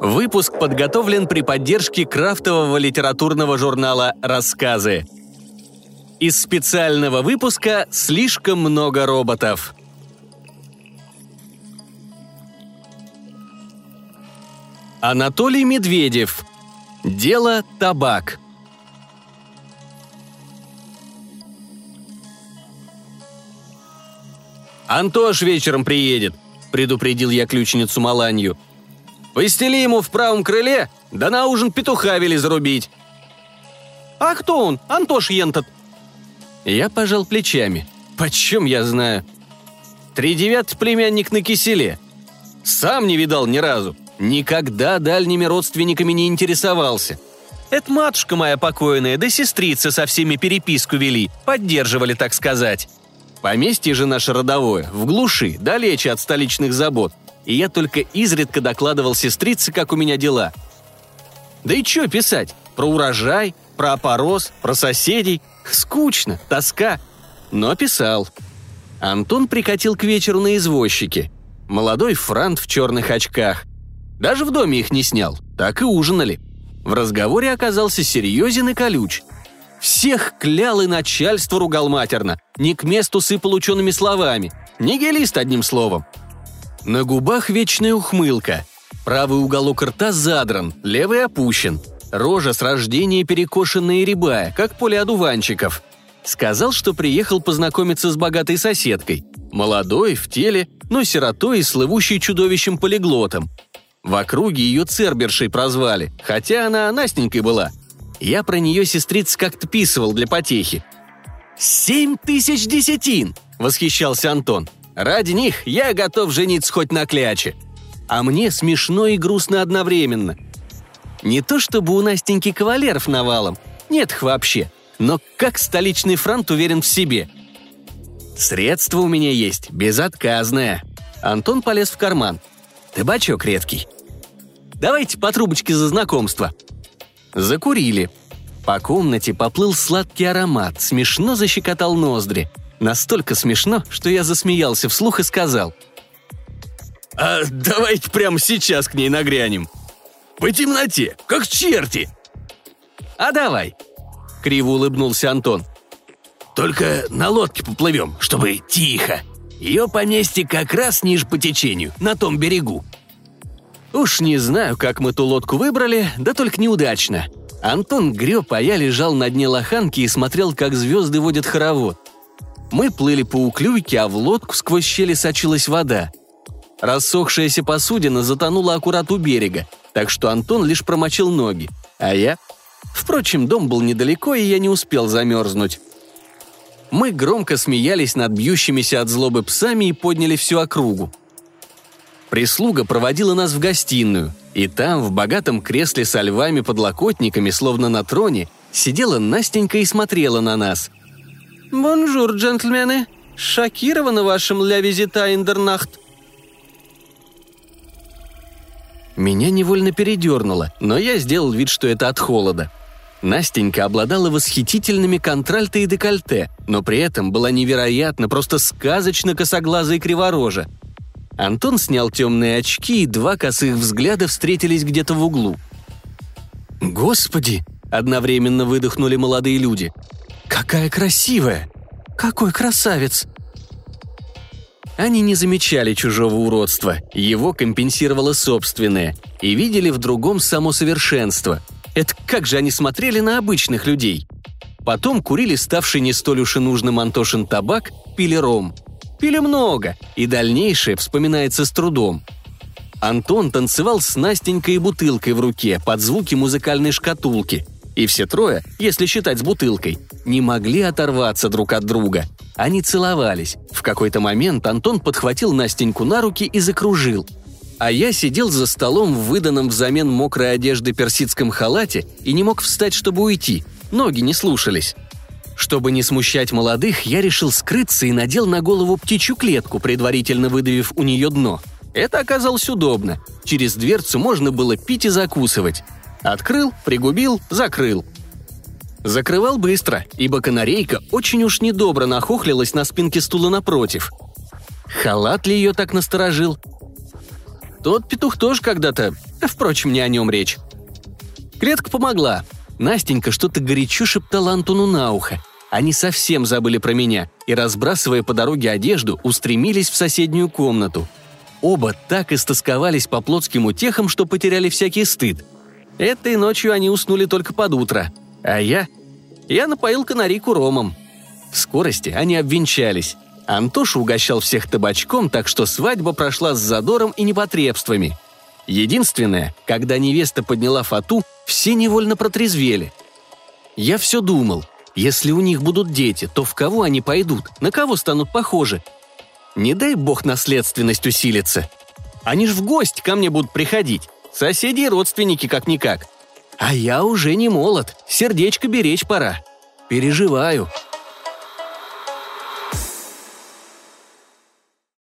Выпуск подготовлен при поддержке крафтового литературного журнала «Рассказы». Из специального выпуска «Слишком много роботов». Анатолий Медведев. Дело табак. «Антош вечером приедет», — предупредил я ключницу Маланью. «Постели ему в правом крыле, да на ужин петуха вели зарубить». «А кто он, Антош Ентот?» Я пожал плечами. «Почем я знаю?» «Тридевятый племянник на киселе. Сам не видал ни разу. Никогда дальними родственниками не интересовался. Это матушка моя покойная, да сестрица со всеми переписку вели, поддерживали, так сказать. Поместье же наше родовое, в глуши, далече от столичных забот. И я только изредка докладывал сестрице, как у меня дела. Да и что писать? Про урожай, про опорос, про соседей. Скучно, тоска. Но писал. Антон прикатил к вечеру на извозчике. Молодой франт в черных очках. Даже в доме их не снял, так и ужинали. В разговоре оказался серьезен и колюч – всех клял и начальство ругал матерно, не к месту сыпал учеными словами. Нигилист, одним словом. На губах вечная ухмылка. Правый уголок рта задран, левый опущен. Рожа с рождения перекошенная и рябая, как поле одуванчиков. Сказал, что приехал познакомиться с богатой соседкой. Молодой, в теле, но сиротой и слывущей чудовищем полиглотом. В округе ее Цербершей прозвали, хотя она Настенькой была – я про нее сестриц как-то писывал для потехи. «Семь тысяч десятин!» – восхищался Антон. «Ради них я готов жениться хоть на кляче». А мне смешно и грустно одновременно. Не то чтобы у Настеньки кавалеров навалом, нет их вообще, но как столичный фронт уверен в себе. Средство у меня есть, безотказное. Антон полез в карман. Табачок редкий. Давайте по трубочке за знакомство. Закурили. По комнате поплыл сладкий аромат, смешно защекотал ноздри. Настолько смешно, что я засмеялся вслух и сказал. «А давайте прямо сейчас к ней нагрянем. По темноте, как черти!» «А давай!» — криво улыбнулся Антон. «Только на лодке поплывем, чтобы тихо. Ее поместье как раз ниже по течению, на том берегу. Уж не знаю, как мы ту лодку выбрали, да только неудачно. Антон греб, а я лежал на дне лоханки и смотрел, как звезды водят хоровод. Мы плыли по уклюйке, а в лодку сквозь щели сочилась вода. Рассохшаяся посудина затонула аккурат у берега, так что Антон лишь промочил ноги, а я... Впрочем, дом был недалеко, и я не успел замерзнуть. Мы громко смеялись над бьющимися от злобы псами и подняли всю округу. Прислуга проводила нас в гостиную, и там, в богатом кресле со львами-подлокотниками, словно на троне, сидела Настенька и смотрела на нас. «Bonjour, джентльмены! Шокирована вашим la визита in der Nacht!» Меня невольно передернуло, но я сделал вид, что это от холода. Настенька обладала восхитительными контральто и декольте, но при этом была невероятно, просто сказочно косоглаза и криворожа – Антон снял темные очки, и два косых взгляда встретились где-то в углу. «Господи!» – одновременно выдохнули молодые люди. «Какая красивая! Какой красавец!» Они не замечали чужого уродства, его компенсировало собственное, и видели в другом само совершенство. Это как же они смотрели на обычных людей? Потом курили ставший не столь уж и нужным Антошин табак, пили ром – Пили много, и дальнейшее вспоминается с трудом. Антон танцевал с Настенькой и бутылкой в руке под звуки музыкальной шкатулки. И все трое, если считать с бутылкой, не могли оторваться друг от друга. Они целовались. В какой-то момент Антон подхватил Настеньку на руки и закружил. А я сидел за столом в выданном взамен мокрой одежды персидском халате и не мог встать, чтобы уйти. Ноги не слушались. Чтобы не смущать молодых, я решил скрыться и надел на голову птичью клетку, предварительно выдавив у нее дно. Это оказалось удобно. Через дверцу можно было пить и закусывать. Открыл, пригубил, закрыл. Закрывал быстро, ибо канарейка очень уж недобро нахохлилась на спинке стула напротив. Халат ли ее так насторожил? Тот петух тоже когда-то... Впрочем, не о нем речь. Клетка помогла. Настенька что-то горячо шептала Антону на ухо. Они совсем забыли про меня и, разбрасывая по дороге одежду, устремились в соседнюю комнату. Оба так истосковались по плотским утехам, что потеряли всякий стыд. Этой ночью они уснули только под утро. А я? Я напоил канарику ромом. В скорости они обвенчались. Антоша угощал всех табачком, так что свадьба прошла с задором и непотребствами. Единственное, когда невеста подняла фату, все невольно протрезвели. Я все думал, если у них будут дети, то в кого они пойдут, на кого станут похожи? Не дай бог наследственность усилится. Они ж в гости ко мне будут приходить. Соседи и родственники как-никак. А я уже не молод, сердечко беречь пора. Переживаю.